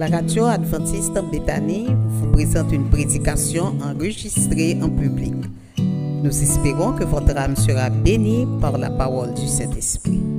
La radio adventiste en Béthanie vous présente une prédication enregistrée en public. Nous espérons que votre âme sera bénie par la parole du Saint-Esprit.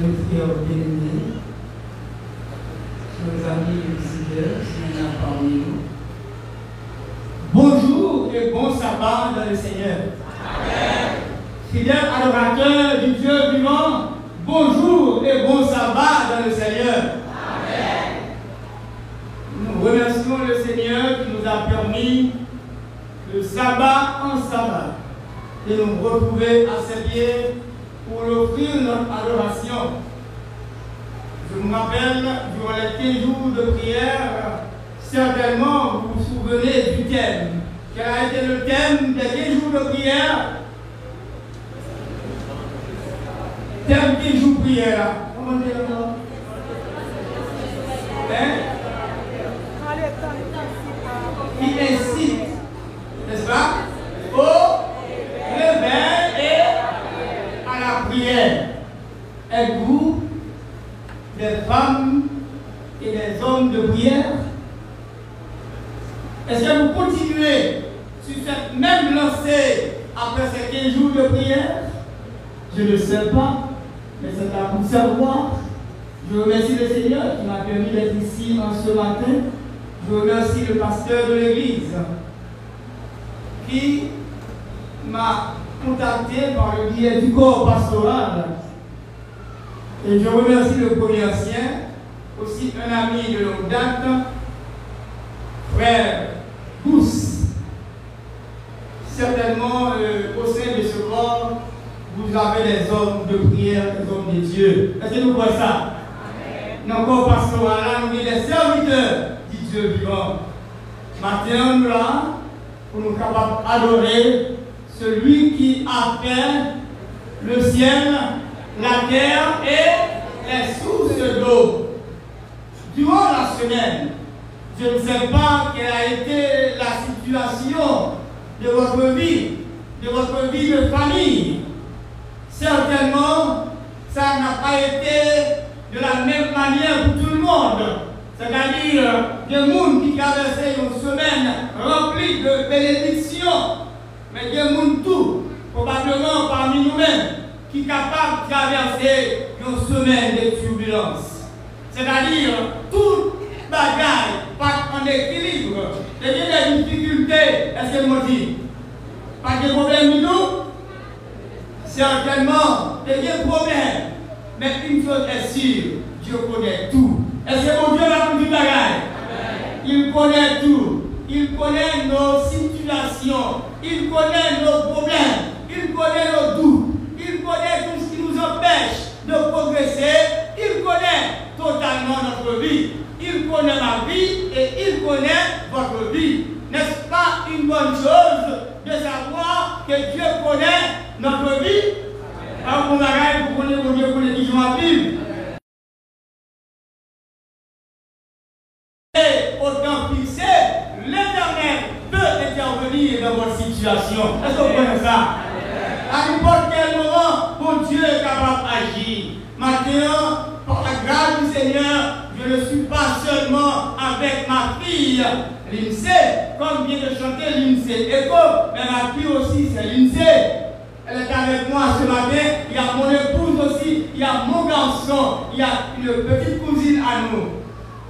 Frères bien-aimés, sur les amis visiteurs, a parmi nous. Bonjour et bon sabbat dans le Seigneur. Fidèles adorateurs du Dieu vivant, bonjour et bon sabbat dans le Seigneur. Nous remercions le Seigneur qui nous a permis de sabbat en sabbat de nous retrouver à ses pieds pour offrir notre adoration. Je me rappelle, durant les 15 jours de prière, certainement vous vous souvenez du thème. Quel a été le thème des 15 jours de prière? Thème 15 jours de prière. Comment dire encore Hein? Qui incite, n'est-ce pas? Au réveil et la prière. Êtes-vous des femmes et des hommes de prière Est-ce que vous continuez sur cette même lancée après ces 15 jours de prière? Je ne sais pas, mais c'est à vous savoir. Je remercie le Seigneur qui m'a permis d'être ici ce matin. Je remercie le pasteur de l'église qui m'a contacté par le biais du corps pastoral. Et je remercie le premier ancien, aussi un ami de longue date, frère Gousse. Certainement, euh, au sein de ce corps, vous avez des hommes de prière, des hommes de Dieu. Est-ce que nous voyons ça? Dans le corps pastoral, nous sommes des serviteurs du Dieu vivant. Maintenant, nous là, pour nous capables d'adorer celui qui a fait le ciel, la terre et les sources d'eau. Durant la semaine, je ne sais pas quelle a été la situation de votre vie, de votre vie de famille. Certainement, ça n'a pas été de la même manière pour tout le monde. C'est-à-dire des gens qui traversaient une semaine remplie de bénédictions, mais des gens tout, probablement parmi nous-mêmes, qui sont capables de traverser une semaine de turbulence. C'est-à-dire tout bagaille pas en équilibre. Il y a des difficultés, est-ce que vous dites Pas de problème du tout Certainement, il y a des problèmes. Mais une chose est sûre, Dieu connaît tout. Est-ce que mon Dieu va vous dire bagaille? Il connaît tout. Il connaît nos situations. Il connaît nos problèmes. Il connaît nos doutes. Il connaît tout ce qui nous empêche de progresser. Il connaît totalement notre vie. Il connaît ma vie et il connaît votre vie. N'est-ce pas une bonne chose de savoir que Dieu connaît notre vie? Et autant fixé, l'éternel peut intervenir dans votre situation. Est-ce que vous connaissez ça À n'importe quel moment, mon Dieu est capable d'agir. Maintenant, par la grâce du Seigneur, je ne suis pas seulement avec ma fille, l'INSEE, comme vient de chanter l'INSEE Echo, mais ma fille aussi, c'est l'INSEE. Elle est avec moi ce matin, il y a mon épouse aussi, il y a mon garçon, il y a une petite cousine à nous.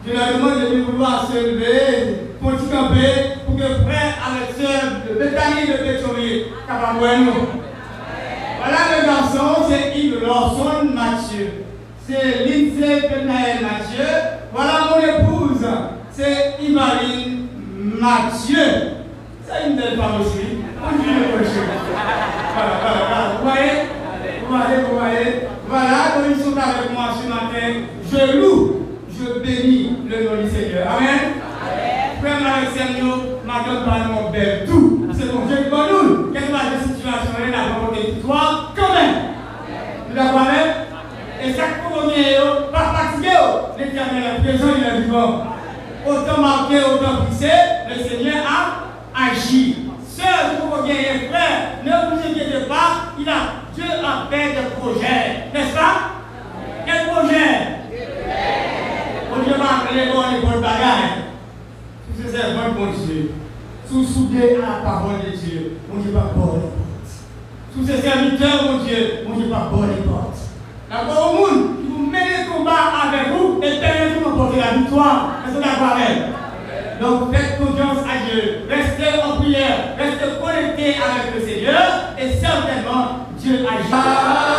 Je leur demande de vouloir se lever, pour camper, pour que frère avec soeur de Bethany de capable nous. Voilà le garçon, c'est Yves Lawson Mathieu. C'est Lindsay Penaël Mathieu. Voilà mon épouse, c'est Ivaline Mathieu. C'est une belle femme aussi. Voilà, voilà, voilà. Vous voyez? Vous voyez, vous voyez? Voilà, donc ils sont avec moi ce matin. Je loue, je bénis le nom du Seigneur. Amen? Frère Alexandre, madame pas mon bel tout. C'est mon Dieu pour nous. Quelle la situation, elle a de toi, quand même. Vous même Et chaque vient, pas fatigué, l'éternel est présent, il est vivant. Autant marqué, autant fixé, le Seigneur a agi. Sœur, vous voyez, frère, ne vous inquiétez pas, il a, Dieu a fait des projets, n'est-ce pas? Quel projet On Dieu va appeler les bonnes bagages. Tous ces servants, bon Dieu, sous soudés à la parole de Dieu, mon Dieu va border les portes. Sous ces serviteurs, mon Dieu, mon Dieu va border les portes. D'accord au monde? Avec le Seigneur. Et certainement, Dieu agira.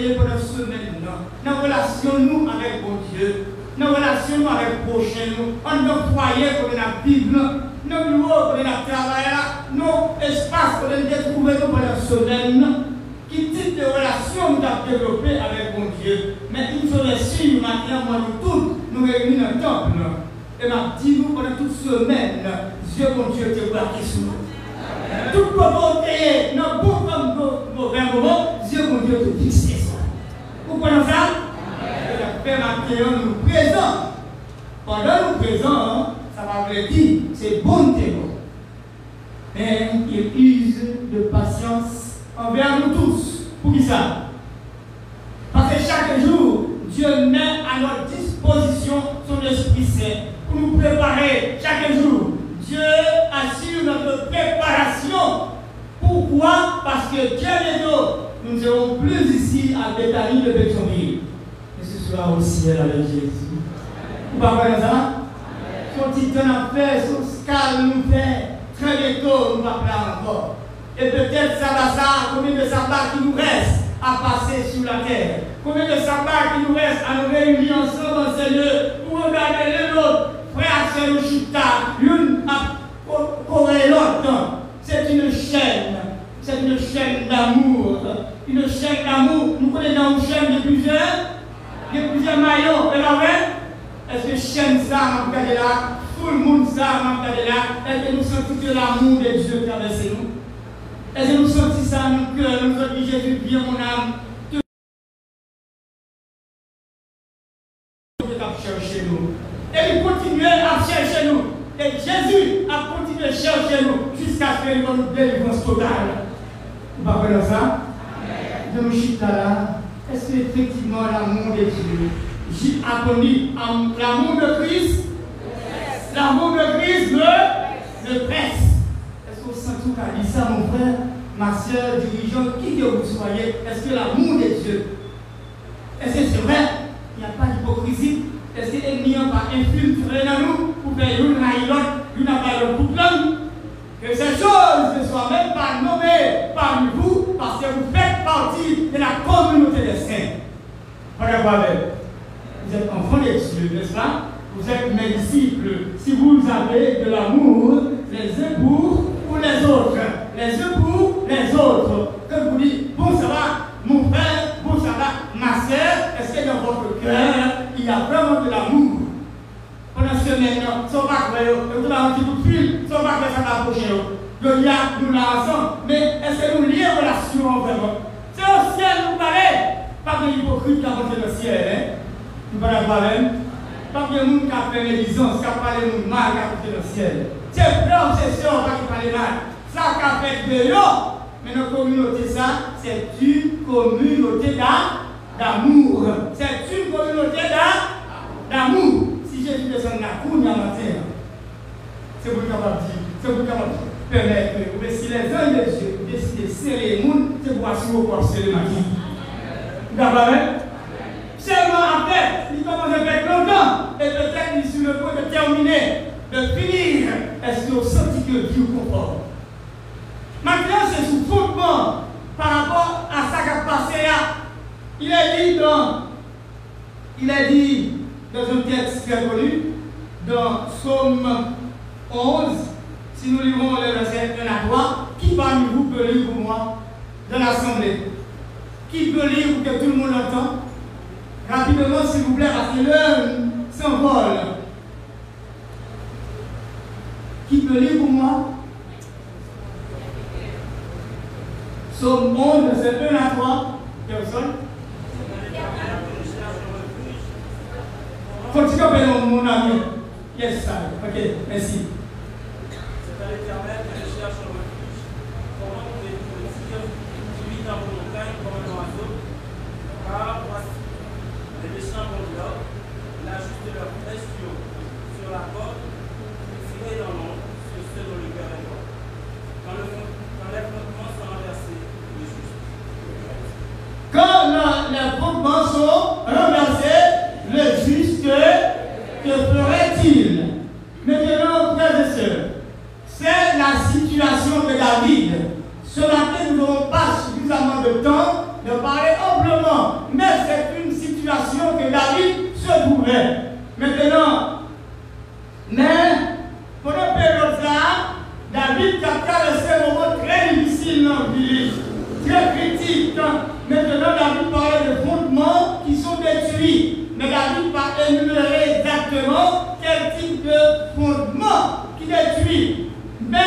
Vivre pendant la semaine. non. Dans la relation nous avec mon Dieu. Dans la relation avec le prochain. nous. En nos foyers pour la Bible. Nos bureaux pour la travail. Nos espaces pour les trouver pendant la semaine. Qui type de relation nous avons développé avec mon Dieu. Mais maintenant, nous tous, nous réunis dans le temple. Et m'a dit nous toute semaine, Dieu mon Dieu te sur nous. Volonté, non bon comme nos mauvais Dieu mon Dieu te. Vous comprenez ça? Paix maintenant nous présent. Pendant nous présent, ça va vous dire, c'est bon témoin. Mais il use de patience envers nous tous. Pour qui ça Parce que chaque jour, Dieu met à notre disposition son Esprit Saint pour nous préparer chaque jour. Dieu assure notre préparation. Pourquoi? Parce que Dieu est nous. Nous ne serons plus ici à Bethany de Pétionville. Mais ce sera au ciel avec Jésus. Vous comprenez ça? Son temps à faire, son scale nous fait. Très bientôt, nous faire encore. Et peut-être ça va ça, combien de sabbats qui nous reste à passer sur la terre? Combien de sabbats qui nous reste à nous réunir ensemble dans ces lieux pour regarder les autres? Frère, c'est le chita, l'une à l'autre. C'est une chaîne. C'est une chaîne d'amour. Une chaîne d'amour. Nous connaissons une chaîne de plusieurs, de plusieurs maillons. Et ouais? Est-ce que chaîne ça, m'a regardé là? Tout le monde ça, m'a regardé là? Est-ce que nous sentons que l'amour de Dieu traverse nous? Est-ce que nous sentons ça nos cœurs? Nous sentons Jésus, viens mon âme. Nous. Et il continue à chercher nous. Et Jésus a continué à chercher nous jusqu'à ce qu'il nous délivrance totale. Vous comprenez ça? De nous chita là. Est-ce que effectivement l'amour de Dieu, j'ai appris l'amour de Christ? L'amour de Christ le, le presse. Est-ce que vous sentez qu'à dire ça, mon frère, ma soeur, dirigeant, qui que vous soyez? Est-ce que l'amour de Dieu, est-ce que c'est vrai? Il n'y a pas d'hypocrisie. Est-ce que l'ennemi n'a pas infiltré dans nous pour faire une raïlotte, une appareil pour l'homme? Que ces choses ne soient même pas nommées parmi vous parce que vous faites partie de la communauté des saints. Vous? Êtes enfants de Dieu, n'est-ce pas? Vous êtes mes disciples. Si vous avez de l'amour, les uns pour, les autres. Les uns pour les autres. Que vous dites, bon ça va, mon frère, bon ça va, ma soeur, est-ce que dans votre cœur, il y a vraiment de l'amour? Pendant avec eux, et vous avez un petit coup de fil, sans ça m'approche. Le lien, nous ensemble, mais est-ce que nous lions relation vraiment? C'est au ciel, nous parlons. Pas de hypocrite qui a monté le ciel, hein? Nous parlons pas même. Pas de monde qui a fait médisance, qui a parlé de mal, qui a monté le ciel. C'est frère, c'est sûr, pas qui parle mal. Ça qui a fait de l'eau. Mais notre communauté, ça, c'est une communauté d'amour. C'est une communauté d'amour. Si Jésus descend la cour, il y a. C'est pour capable dire, c'est pour permettre. Mais si les uns de Dieu décident de serrer les mondes, c'est pour assurer corps serrer ma vie. D'accord Seulement après, il commence à longtemps, et peut-être il est sur le point de terminer, de finir. Est-ce que vous sentez que Dieu conforte? Maintenant, c'est sous fondement par rapport à ça qui a passé là. Il est dit dans, il est dit dans un texte très connu, dans Somme 11, si nous lisons le verset 1 à 3, qui parmi vous peut lire pour moi dans l'assemblée? Qui peut lire pour que tout le monde l'entende Rapidement, s'il vous plaît, parce que l'heure s'envole. Qui peut lire pour moi? Somme 11, verset 1 à 3. Personne mon ami? Yes, sir. Ok, merci. À l'éternel que je cherche un refuge. Comment me dire Tu vis dans vos montagnes comme un oiseau? Car voici, les méchants vont dehors, ils ajustent leur espion sur la porte, tirés dans l'ombre sur ceux dont le cœur est mort. Quand, le, quand les fondements sont renversés, le juste. Quand la- les fondements sont renversés, le juste, que ferait-il Maintenant, frères et sœurs, c'est la situation de David. Ce matin, nous n'aurons pas suffisamment de temps de parler amplement, mais c'est une situation que Maintenant, mais pendant cette période-là, David a traversé un moment très difficile dans le village, très critique. Maintenant, David parlait de fondements qui sont détruits. Mais David va énumérer exactement quel type de fondement qui détruit. Mais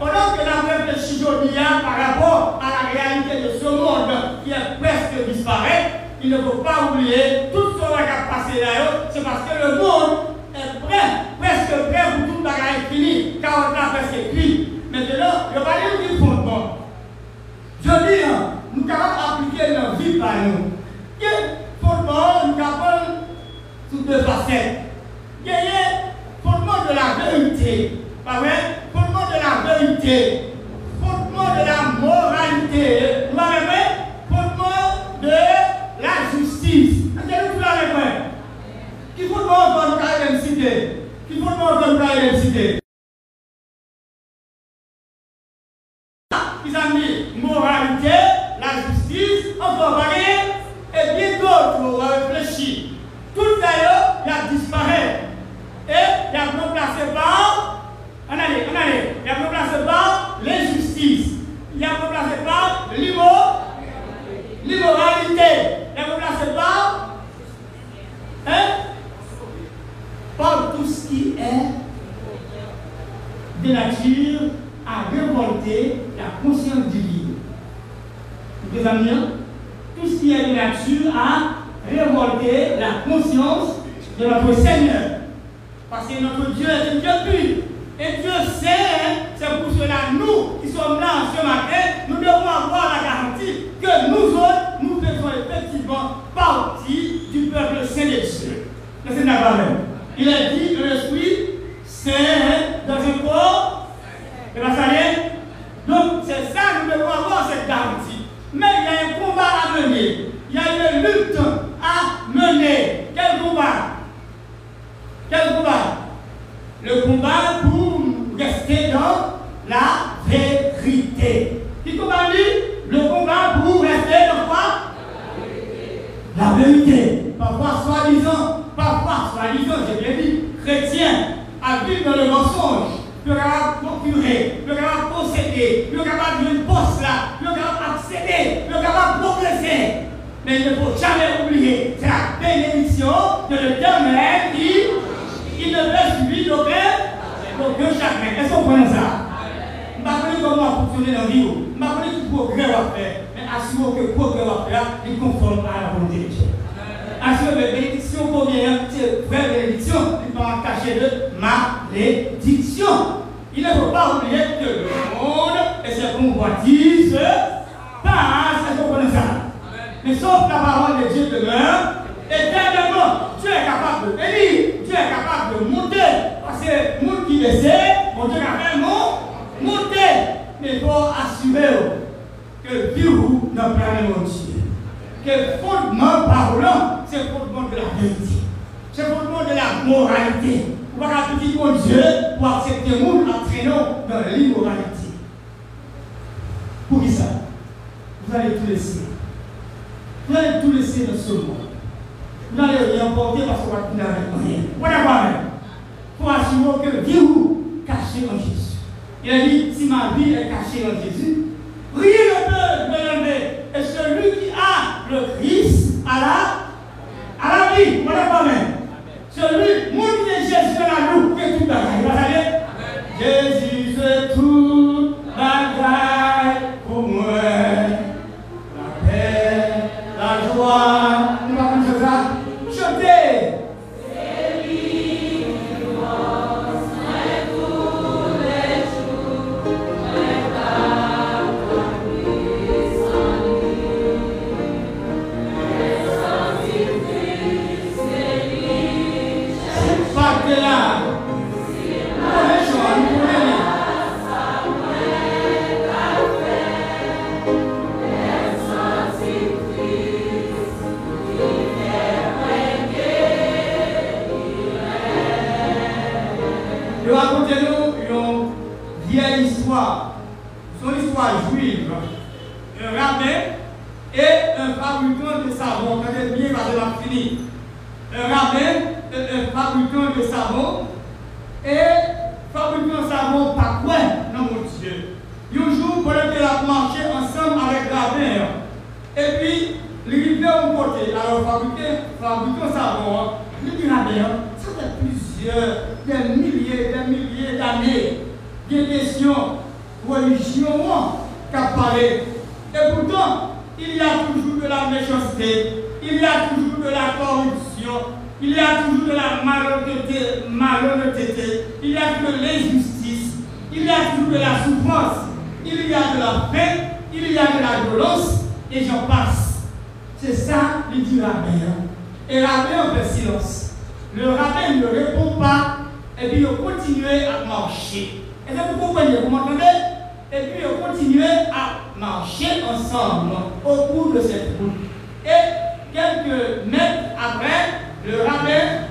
pendant que la réfléchit aujourd'hui par rapport à la réalité de ce monde qui est presque disparu, il ne faut pas oublier tout c'est parce que le monde est prêt, presque prêt pour tout le bagage fini, car on a presque cuit. Maintenant, je vais aller du fondement. Je dis, hein, nous capables d'appliquer notre vie par nous. Quel fondement nous capables sous deux facettes y a le fondement de la vérité, pas vrai? Fondement de la vérité, problème daa leen cité conscience de notre Seigneur. Parce que notre Dieu est un Dieu pur. Et Dieu sait, hein, c'est pour cela, nous qui sommes là ce matin, nous devons avoir la garantie que nous autres, nous faisons effectivement partie du peuple saint de Dieu. Le Seigneur va même. Il a dit que l'Esprit saint dans un corps et bien, ça vient Donc, c'est ça, nous devons avoir cette garantie. Mais il y a un combat à mener. Il y a une lutte à mener. Quel combat Quel combat Le combat pour rester dans la vérité. Qui combat lui Le combat pour rester dans quoi La vérité. Parfois, soi-disant, parfois, soi-disant, j'ai bien dit, chrétien, à vivre dans le aucun chagrin. Est-ce qu'on comprend ça Je ne sais pas comment fonctionner dans la vie. Je ne sais pas quel progrès on va faire. Mais assurez que le progrès on va faire est conforme à la volonté de Dieu. Assurez que la bénédiction qu'on vient, c'est vraie bénédiction, il ne pas cacher de malédiction. Il ne faut pas oublier que le monde et ses convoitises passent. Qu'on connaît ça? Mais sauf la parole de Dieu demeure éternellement. Dieu est capable de bénir, Dieu est capable de monter. Parce que le monde qui essaie, mon Dieu a fait monter. Mais il faut assurer que le virou n'a pas mon Dieu. Que le fondement parlant, c'est le fondement de la vérité. C'est le fondement de la moralité. Mon Dieu pour accepter. Pour qui ça? Vous allez tout laisser. Vous allez tout laisser dans ce monde. Vous n'allez rien porter parce que vous n'avez rien. Vous n'avez même. Pour assurer que Dieu caché en Jésus. Il dit, si ma vie est cachée en Jésus, rien ne peut me. Et celui qui a le Christ à la, à la vie. Vous n'avez même. Celui, Un rabbin un fabricant de savon. Et fabricant savon, pas quoi, non mon Dieu. Un jour, pendant qu'il a marché ensemble avec rabbin, et puis, il arrivait au côté. Alors, fabricant de savon, il dit rabbin, ça fait plusieurs, des milliers, des milliers d'années, des questions, religion, qui a parlé. Et pourtant, il y a toujours de la méchanceté, il y a toujours de la corruption, il y a toujours de la malhonnêteté, il y a de l'injustice, il y a toujours de la souffrance, il y a de la paix, il y a de la violence, et j'en passe. C'est ça, il dit rabbin. Et rabbin fait silence. Le rabbin ne répond pas, et puis il continue à marcher. Que vous comprenez Vous m'entendez? Et puis ils continuaient à marcher ensemble au cours de cette route. Quelques mètres après, le rabbin,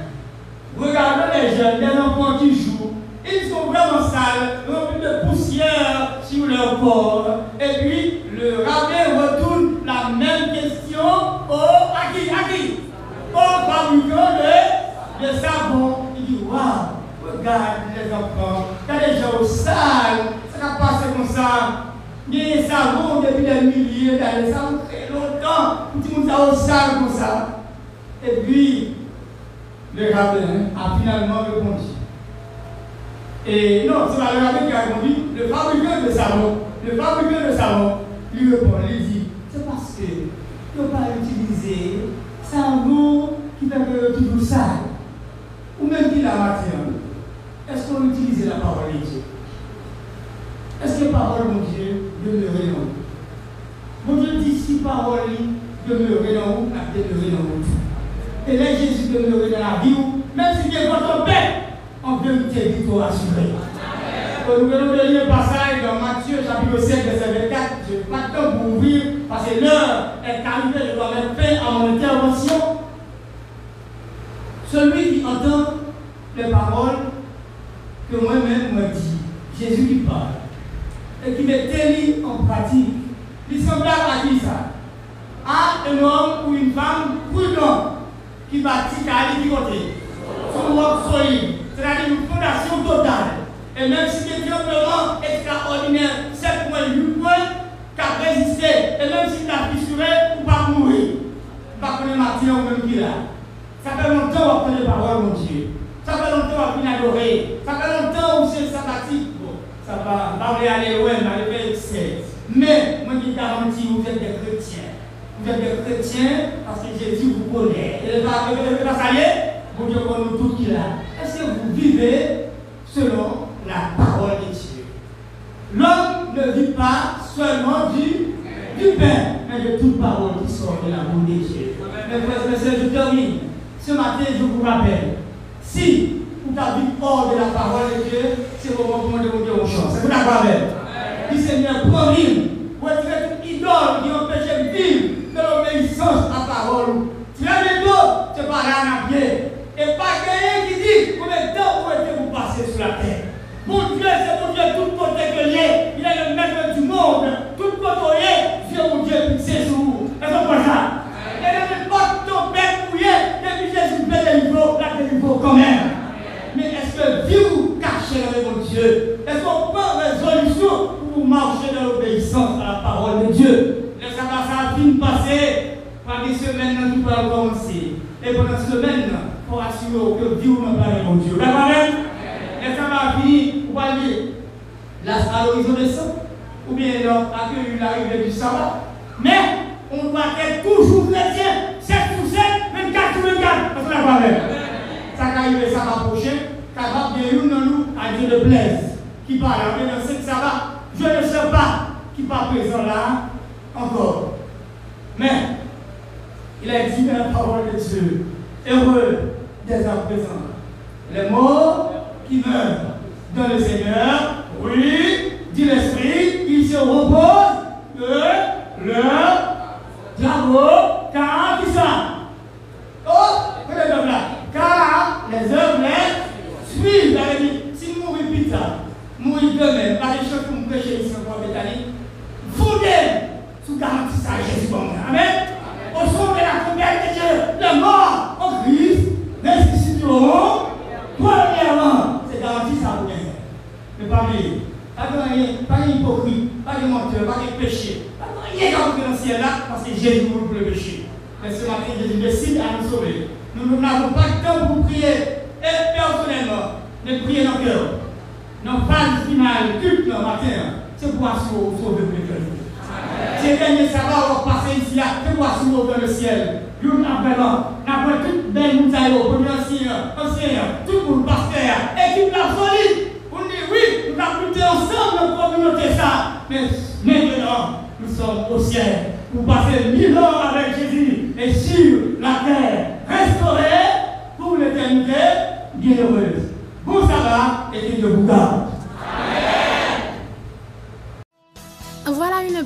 regardant les jeunes, les enfants qui jouent, ils sont vraiment sales, remplis de poussière sur leur corps. Et puis, le rabbin retourne la même question au à qui À qui Au fabricant de, de savon. Il dit Waouh, regarde les enfants, quand les gens sales, ça va passer comme ça. Il y a des savons depuis des milliers d'années, ça. Et puis, le rabbin a finalement répondu. Et non, c'est pas le rabbin qui a répondu, le fabricant de savon. Le fabricant de savon lui répond, il dit, c'est parce que tu ne pas utiliser savon qui fait que toujours sale. Ou même qui la matière. Est-ce qu'on utilise la parole de Dieu? Est-ce que la parole de Dieu demeurait dans vous Mon Dieu dit si parole demeurait dans vous, la demeurait dans vous. Et là, Jésus demeurait dans la vie, même si Dieu votre paix, en vérité, victoire assurée. Nous allons lire un passage dans Matthieu chapitre 7, verset 24. Je n'ai pas de temps pour ouvrir parce que l'heure est arrivée, je dois mettre fin à mon intervention. Celui qui entend les paroles que moi-même me dit, Jésus qui parle, et qui met télé en pratique, il semblable à qui ça À un homme ou une femme prudent qui bâtit à qui côté Son roc solide, c'est-à-dire une fondation totale. Et même si quelqu'un vraiment extraordinaire, 7 points, 8 points, qui a résisté, et même s'il a fissuré, ou pas mourir, pas connaître matin ou même qui là. Ça fait longtemps qu'on connaît les paroles, mon Dieu. Ça fait longtemps qu'on a adoré. Ça fait longtemps où c'est sabbatique. Bon, ça va, va aller loin, va aller excès. Mais, moi, je garantis, vous êtes des chrétiens. Vous êtes des chrétiens parce que Jésus vous connaît. Et le est, vous Dieu connaît tout qui là. Est-ce que vous vivez selon la parole de Dieu? L'homme ne vit pas seulement du, du pain, mais de toute parole qui sort de la bouche de Dieu. Mes frères et messieurs, je termine. Ce matin, je vous rappelle, si vous avez hors de la parole de Dieu, c'est le moment de vous dire aux choses. C'est vous d'accord avec Dis Seigneur, retirer toute idole qui empêche de vivre de l'obéissance à la parole. Tu as des dos, tu pas rien à pied. Et pas quelqu'un qui dit combien de temps vous êtes vous passer sur la terre. Mon Dieu, c'est mon Dieu, tout côté que l'est. Il est le maître du monde. Tout côté est, Dieu mon Dieu, c'est jour. Est-ce que ça Et ne pas ton père mouillé, depuis Jésus fait des là quand même. Mais est-ce que vous cachez mon Dieu? Est-ce qu'on prend résolution pour marcher dans l'obéissance à la parole de Dieu? Le sabbat, ça a fini passer. Par des semaines, nous pouvons commencer. Et pendant cette semaine, pour assurer que Dieu nous parle mon Dieu. D'accord Et ça va finir, pour aller la l'horizon de sang, ou bien accueillir l'arrivée du sabbat. Mais on doit être toujours chrétien, 7 sur 7, 24 sur 24. Parce la Ça va arriver, ça va approcher, capable de nous à Dieu de plaise. Qui parle, dans ce sabbat, je ne sais pas qui pas présent là encore. Mais il a dit dans la parole de Dieu, heureux des à présent. Les morts qui meurent dans le Seigneur, oui, dit l'Esprit, ils se reposent de leur travaux, car qui ça Oh, prenez le là. Car les œuvres les suivent. Si nous mourons pizza, mourir demain, pas les choses que nous prêchons ici en Bétanie, vous sous garantie ça, Jésus bon. Amen. Au son de la conquête de Dieu, la mort en Christ, restitueront, premièrement, c'est garanti ça vous gagnez. Mais pas pas de rien, pas de menteur, pas de péché, pas de rien dans le ciel là, parce que Jésus vous pour le péché. Mais ce matin, Jésus décide à nous sauver. Nous n'avons pas de temps pour prier. Et personnellement, ne prier dans le cœur. Dans phase finale, culte le matin, c'est pour sauver le va passer ici, c'est pour sauver le ciel. Nous appelons, nous toute belle moutaille, premier ancien, ancien, tout le monde pasteur, équipe la solide. On dit oui, nous avons ensemble la communauté ça. Mais maintenant, nous sommes au ciel. Vous passez mille ans avec Jésus et sur la terre, restaurée pour l'éternité bienheureuse. Bon sabbat et que Dieu vous.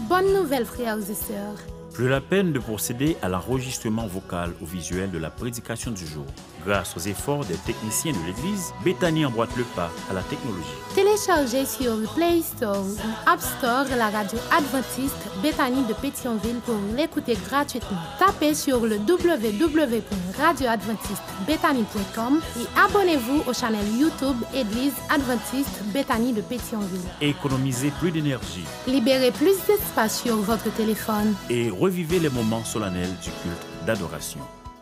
Bonne nouvelle, frères et sœurs. Plus la peine de procéder à l'enregistrement vocal ou visuel de la prédication du jour. Grâce aux efforts des techniciens de l'Église, Bethany emboîte le pas à la technologie. Téléchargez sur le Play Store ou App Store la radio adventiste Bethany de Pétionville pour l'écouter gratuitement. Tapez sur le www.radioadventistebethany.com et abonnez-vous au channel YouTube Église adventiste Bethany de Pétionville. Économisez plus d'énergie. Libérez plus d'espace sur votre téléphone. Et revivez les moments solennels du culte d'adoration.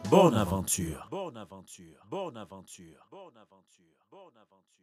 Bonne aventure. Bonne aventure. Bonne aventure.